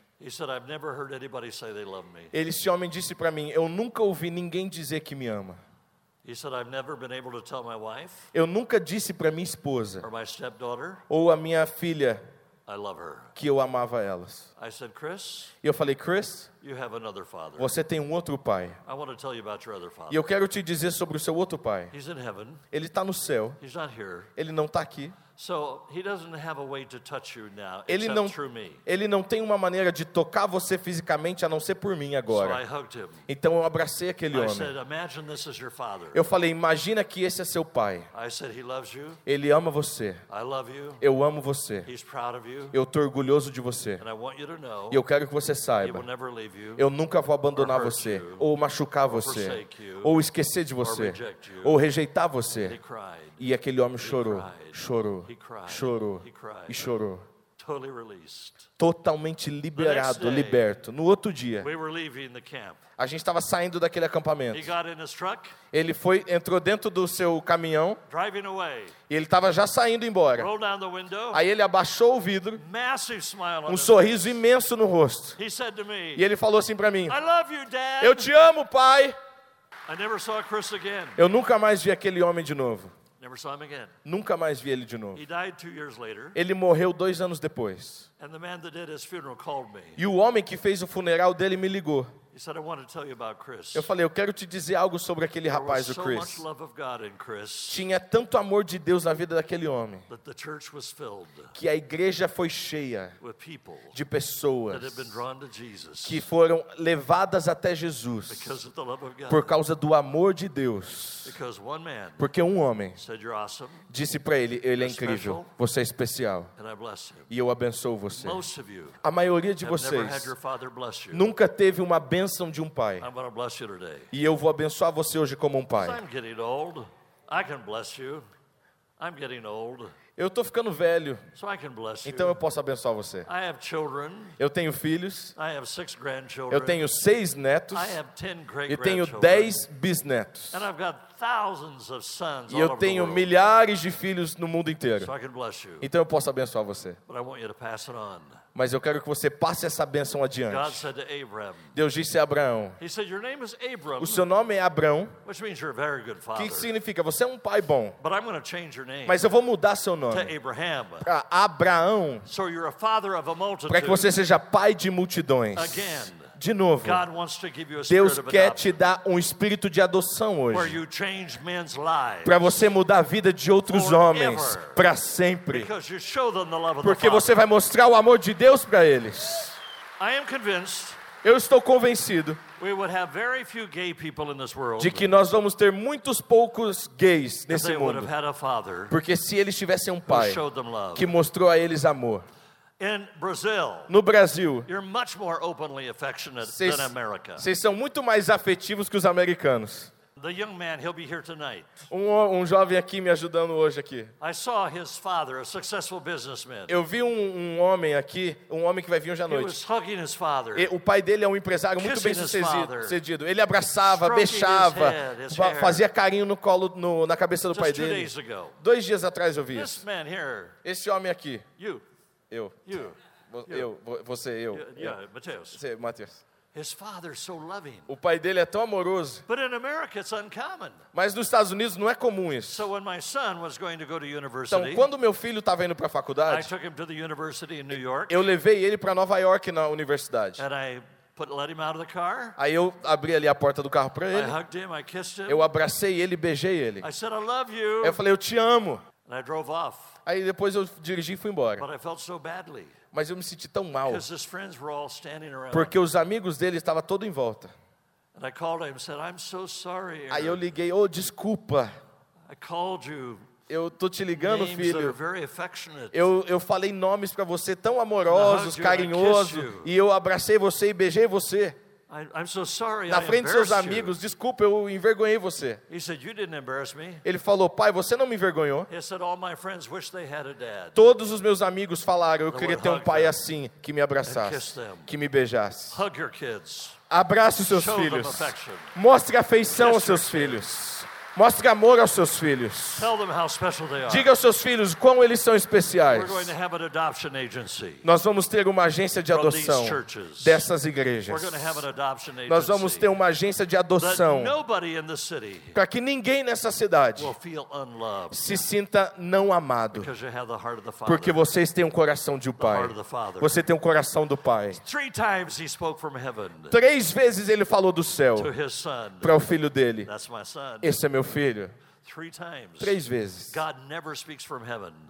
B: Ele, esse homem disse para mim, eu nunca ouvi ninguém dizer que me ama. Eu nunca disse para minha esposa ou a minha filha que eu amava elas. Said, e eu falei, Chris, você tem um outro pai. E eu quero te dizer sobre o seu outro pai. Ele está no céu. Ele não está aqui. Ele não, ele não tem uma maneira de tocar você fisicamente a não ser por mim agora. Então eu abracei aquele homem. Eu falei, imagina que esse é seu pai. Ele ama você. Eu amo você. Eu estou orgulhoso de você. E eu quero que você saiba. Eu nunca vou abandonar você, ou machucar você, ou esquecer de você, ou rejeitar você. E aquele homem chorou, chorou, chorou e chorou. Totalmente liberado, liberto. No outro dia, a gente estava saindo daquele acampamento. Ele foi, entrou dentro do seu caminhão. E ele estava já saindo embora. Aí ele abaixou o vidro. Um sorriso imenso no rosto. E ele falou assim para mim: Eu te amo, pai. Eu nunca mais vi aquele homem de novo. Nunca mais vi ele de novo. Ele morreu dois anos depois. E o homem que fez o funeral dele me ligou. Eu falei, eu quero te dizer algo sobre aquele rapaz, o Chris. Tinha tanto amor de Deus na vida daquele homem que a igreja foi cheia de pessoas que foram levadas até Jesus por causa do amor de Deus. Porque um homem disse para ele: Ele é incrível, você é especial. E eu abençoo você. A maioria de vocês nunca teve uma bênção bênção de um pai. E eu vou abençoar você hoje como um pai. Eu estou ficando velho, então eu posso abençoar você. Eu tenho filhos, eu tenho seis netos. E tenho dez bisnetos. E eu tenho milhares de filhos no mundo inteiro. Então eu posso abençoar você. Mas eu quero que você passe essa bênção adiante. Deus disse a Abraão: O seu nome é Abraão, que significa? Você é um pai bom. Mas eu vou mudar seu nome. para Abraão, para que você seja pai de multidões. De novo, Deus quer te dar um espírito de adoção hoje. Para você mudar a vida de outros homens para sempre. Porque você vai mostrar o amor de Deus para eles. Eu estou convencido de que nós vamos ter muitos poucos gays nesse mundo. Porque se eles tivessem um pai que mostrou a eles amor. No Brasil, vocês são muito mais afetivos que os americanos. The young man, he'll be here tonight. Um, um jovem aqui me ajudando hoje aqui. I saw his father, a successful businessman. Eu vi um, um homem aqui, um homem que vai vir hoje à noite. He was hugging his father, e, o pai dele é um empresário muito bem sucedido. Ele abraçava, beijava, head, fazia carinho no colo, no, na cabeça do Just pai dele. Dois dias atrás eu vi isso. Here, Esse homem aqui. You. Eu. You. Eu. Você, eu. Yeah, Mateus. Você, Mateus. O pai dele é tão amoroso. Mas nos Estados Unidos não é comum isso. Então, quando meu filho estava indo para a faculdade, eu levei ele para Nova York na universidade. Aí eu abri ali a porta do carro para ele. Eu abracei ele, beijei ele. Eu falei, eu te amo. Aí depois eu dirigi e fui embora. Mas eu me senti tão mal. Porque os amigos dele estavam todos em volta. Aí eu liguei, oh, desculpa. Eu tô te ligando, filho. Eu, eu falei nomes para você tão amorosos, carinhosos, e eu abracei você e beijei você. Na frente dos seus amigos, desculpa, eu envergonhei você. Ele falou, pai, você não me envergonhou. Todos os meus amigos falaram, eu queria ter um pai assim, que me abraçasse, que me beijasse. Abrace os seus filhos. Mostre afeição aos seus filhos. Mostre amor aos seus filhos. Diga aos seus filhos quão eles são especiais. Nós vamos ter uma agência de adoção dessas igrejas. Nós vamos ter uma agência de adoção para que ninguém nessa cidade se sinta não amado. Porque vocês têm um coração de um pai. Você tem um coração do pai. Três vezes ele falou do céu para o filho dele. Esse é meu filho. Três vezes.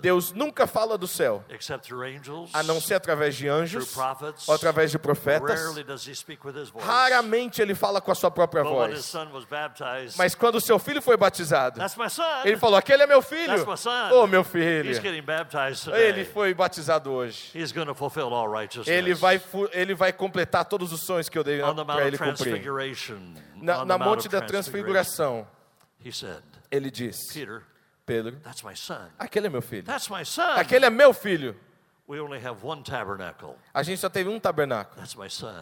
B: Deus nunca fala do céu, a não ser através de anjos ou através de profetas. Raramente ele fala com a sua própria voz. Mas quando seu filho foi batizado, ele falou: Aquele é meu filho. Oh, meu filho. Ele foi batizado hoje. Ele vai, ele vai completar todos os sonhos que eu dei para ele cumprir. Na, na monte da transfiguração, ele disse: Pedro, aquele é meu filho. Aquele é meu filho. A gente só teve um tabernáculo.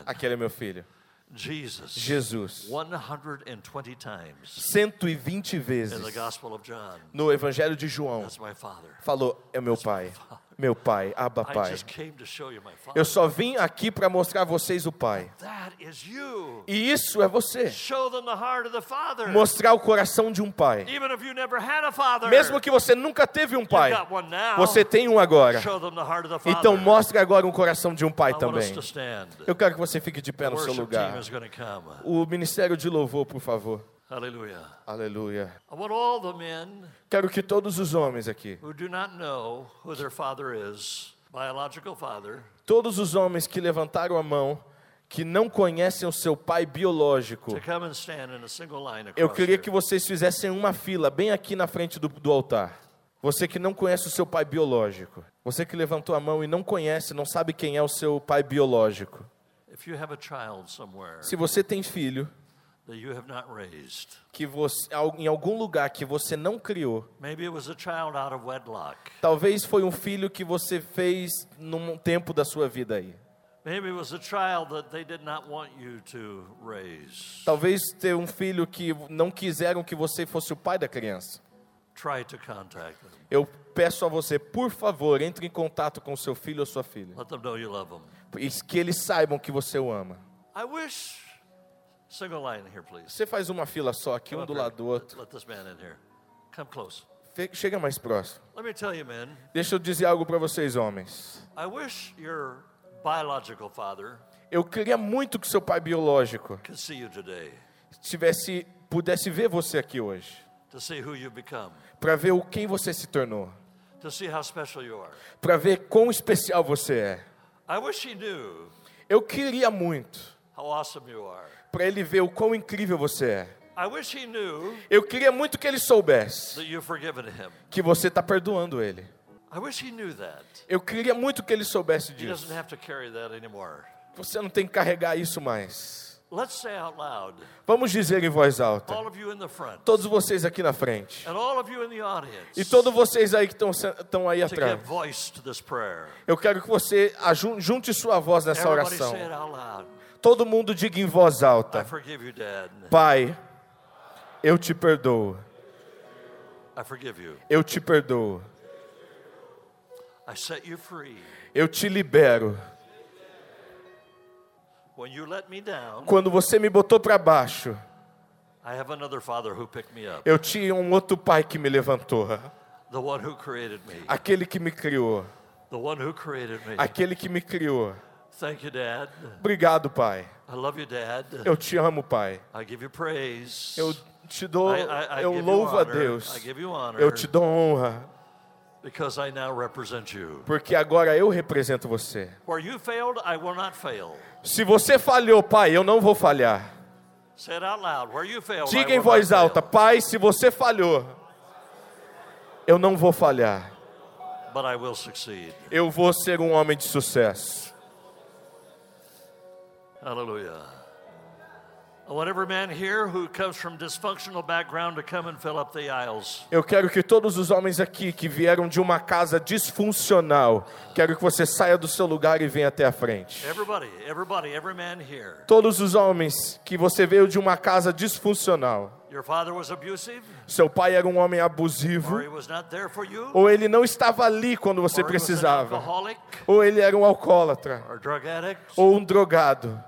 B: Aquele é meu filho.
A: Jesus,
B: Jesus.
A: 120 times.
B: 120 vezes. No Evangelho de João. Falou: É meu pai. Meu pai, Abba Pai. Eu só vim aqui para mostrar a vocês o Pai. E isso é você. Mostrar o coração de um pai. Mesmo que você nunca teve um pai, você tem um agora. Então mostre agora um coração de um pai também. Eu quero que você fique de pé no seu lugar. O ministério de louvor, por favor.
A: Aleluia.
B: Aleluia. Quero que todos os homens aqui, todos os homens que levantaram a mão, que não conhecem o seu pai biológico, eu queria que vocês fizessem uma fila bem aqui na frente do, do altar. Você que não conhece o seu pai biológico, você que levantou a mão e não conhece, não sabe quem é o seu pai biológico. Se você tem filho, que você, em algum lugar que você não criou. Talvez foi um filho que você fez num tempo da sua vida aí. Talvez ter um filho que não quiseram que você fosse o pai da criança. Eu peço a você, por favor, entre em contato com seu filho ou sua filha. E que eles saibam que você o ama.
A: I wish Single line here, please.
B: Você faz uma fila só aqui, um do lado do outro.
A: Let this man in here. Come close.
B: Chega mais próximo.
A: Let me tell you, men.
B: Deixa eu dizer algo para vocês, homens.
A: I wish your biological father
B: eu queria muito que seu pai biológico tivesse, pudesse ver você aqui hoje. Para ver o quem você se tornou. Para ver quão especial você é. Eu queria muito para ele ver o quão incrível você é. Eu queria muito que ele soubesse que você está perdoando ele. Eu queria muito que ele soubesse disso. Você não tem que carregar isso mais. Vamos dizer em voz alta. Todos vocês aqui na frente. E todos vocês aí que estão aí atrás. Eu quero que você junte sua voz nessa oração. Todo mundo diga em voz alta: Pai, eu te perdoo. Eu te perdoo. Eu te libero. Quando você me botou para baixo, eu tinha um outro pai que me levantou. Aquele que me criou. Aquele que me criou.
A: Thank you, Dad.
B: Obrigado, Pai.
A: I love you, Dad.
B: Eu te amo, Pai.
A: I give you praise.
B: Eu te dou, I, I, I eu louvo a Deus. Eu te dou honra.
A: Because I now represent you.
B: Porque agora eu represento você.
A: Where you failed, I will not fail.
B: Se você falhou, Pai, eu não vou falhar.
A: Say it out loud. Where you failed,
B: Diga em voz alta, Pai, se você falhou, eu não vou falhar.
A: But I will succeed.
B: Eu vou ser um homem de sucesso.
A: Aisles.
B: Eu quero que todos os homens aqui que vieram de uma casa disfuncional, quero que você saia do seu lugar e venha até a frente.
A: Everybody, everybody, every man here.
B: Todos os homens que você veio de uma casa disfuncional.
A: Your father was abusive?
B: Seu pai era um homem abusivo.
A: Or he was not there for you?
B: Ou ele não estava ali quando você precisava. Ou ele era um alcoólatra.
A: Or drug addict?
B: Ou um drogado.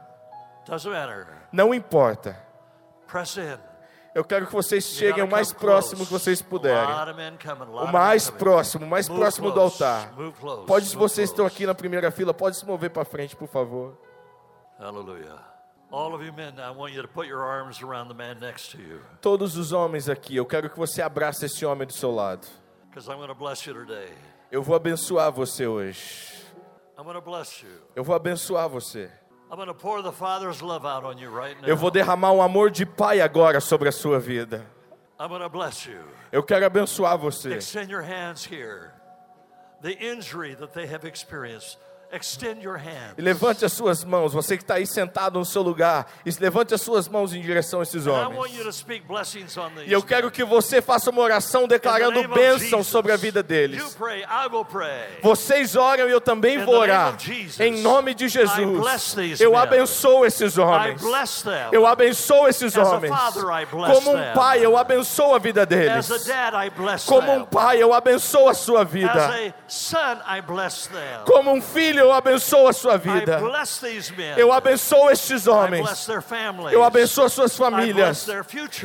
A: Doesn't matter.
B: Não importa. Eu quero que vocês cheguem o mais próximo que vocês puderem. O mais próximo, o mais próximo do altar. Pode, se vocês estão aqui na primeira fila, pode se mover para frente, por favor.
A: Aleluia.
B: Todos os homens aqui, eu quero que você abrace esse homem do seu lado. Eu vou abençoar você hoje. Eu vou abençoar você. Eu vou derramar um amor de pai agora sobre a sua vida. Eu quero abençoar você.
A: Extend your hands here. The injury that they have experienced
B: e levante as suas mãos, você que está aí sentado no seu lugar, e levante as suas mãos em direção a esses homens. E eu quero que você faça uma oração declarando bênção sobre a vida deles. Vocês oram e eu também vou orar. Em nome de Jesus, eu abençoo esses homens. Eu abençoo esses homens. Como um pai, eu abençoo a vida deles. Como um pai, eu abençoo a sua vida. Como um filho, eu abençoo a sua vida. Eu abençoo estes homens. Eu abençoo suas famílias.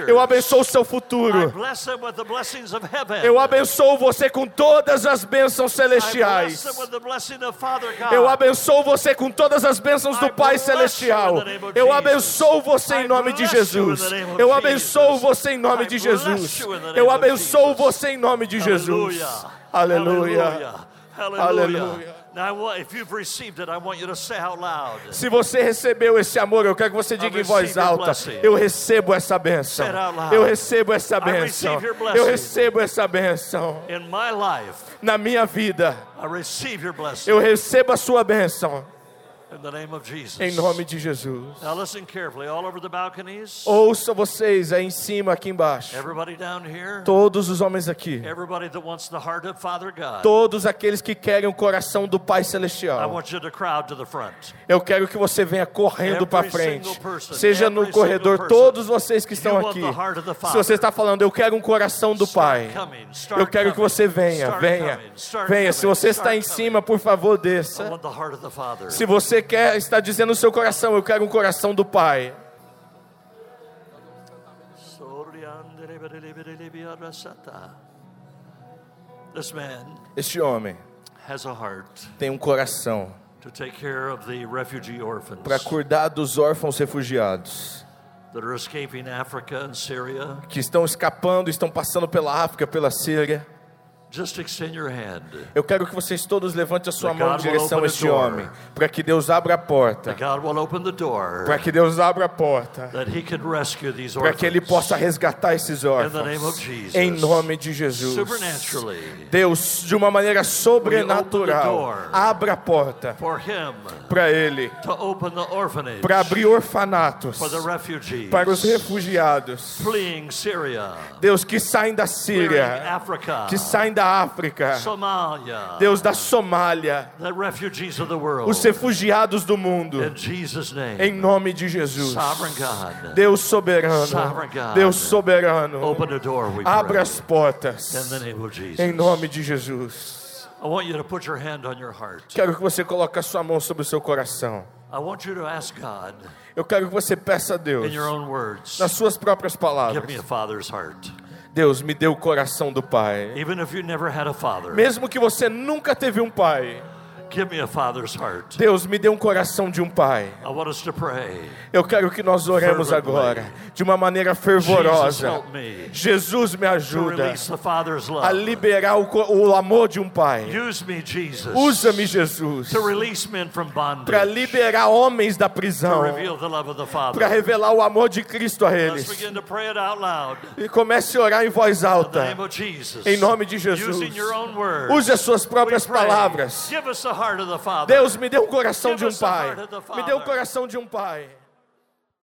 B: Eu abençoo o seu futuro. Eu abençoo você com todas as bênçãos celestiais. Eu abençoo você com todas as bênçãos do Pai Celestial. Eu abençoo você em nome de Jesus. Eu abençoo você em nome de Jesus. Eu abençoo você em nome de Jesus. Aleluia. Aleluia. Se você recebeu esse amor, eu quero que você diga em voz alta: Eu recebo essa bênção. Eu recebo essa bênção. Eu recebo essa bênção. Na minha vida, eu recebo a sua bênção. Em nome de Jesus. Ouça vocês aí em cima, aqui embaixo. Todos os homens aqui. Todos aqueles que querem o coração do Pai Celestial. Eu quero que você venha correndo para frente. Seja no corredor, todos vocês que estão aqui. Se você está falando, eu quero um coração do Pai. Eu quero que você venha, venha, venha. Se você está em cima, por favor, desça. Se você quer, está dizendo no seu coração: Eu quero um coração do Pai. Este homem tem um coração para cuidar dos órfãos refugiados que estão escapando, estão passando pela África, pela Síria. Eu quero que vocês todos levantem a sua mão em direção a este homem, para que Deus abra a porta. Para que Deus abra a porta. Para que ele possa resgatar esses órfãos. Em nome de Jesus. Deus, de uma maneira sobrenatural, abra a porta para ele. Para abrir orfanatos para os refugiados. Deus que saem da Síria, que saem da da África, Somália, Deus da Somália, os refugiados do mundo, em nome de Jesus, Deus soberano, Deus soberano, abra as portas, em nome de Jesus. Quero que você coloque a sua mão sobre o seu coração. Eu quero que você peça a Deus, nas suas próprias palavras, Deus me deu o coração do pai. Mesmo que você nunca teve um pai. Give me a father's heart. Deus me dê um coração de um pai. I want us to pray. Eu quero que nós oremos agora de uma maneira fervorosa. Jesus me ajuda a liberar o, o amor de um pai. Usa-me, Jesus, para liberar homens da prisão, para revelar o amor de Cristo a eles. E comece a orar em voz alta, em nome de Jesus. Use as suas próprias palavras. Deus me deu um coração de um pai. Me deu um coração de um pai.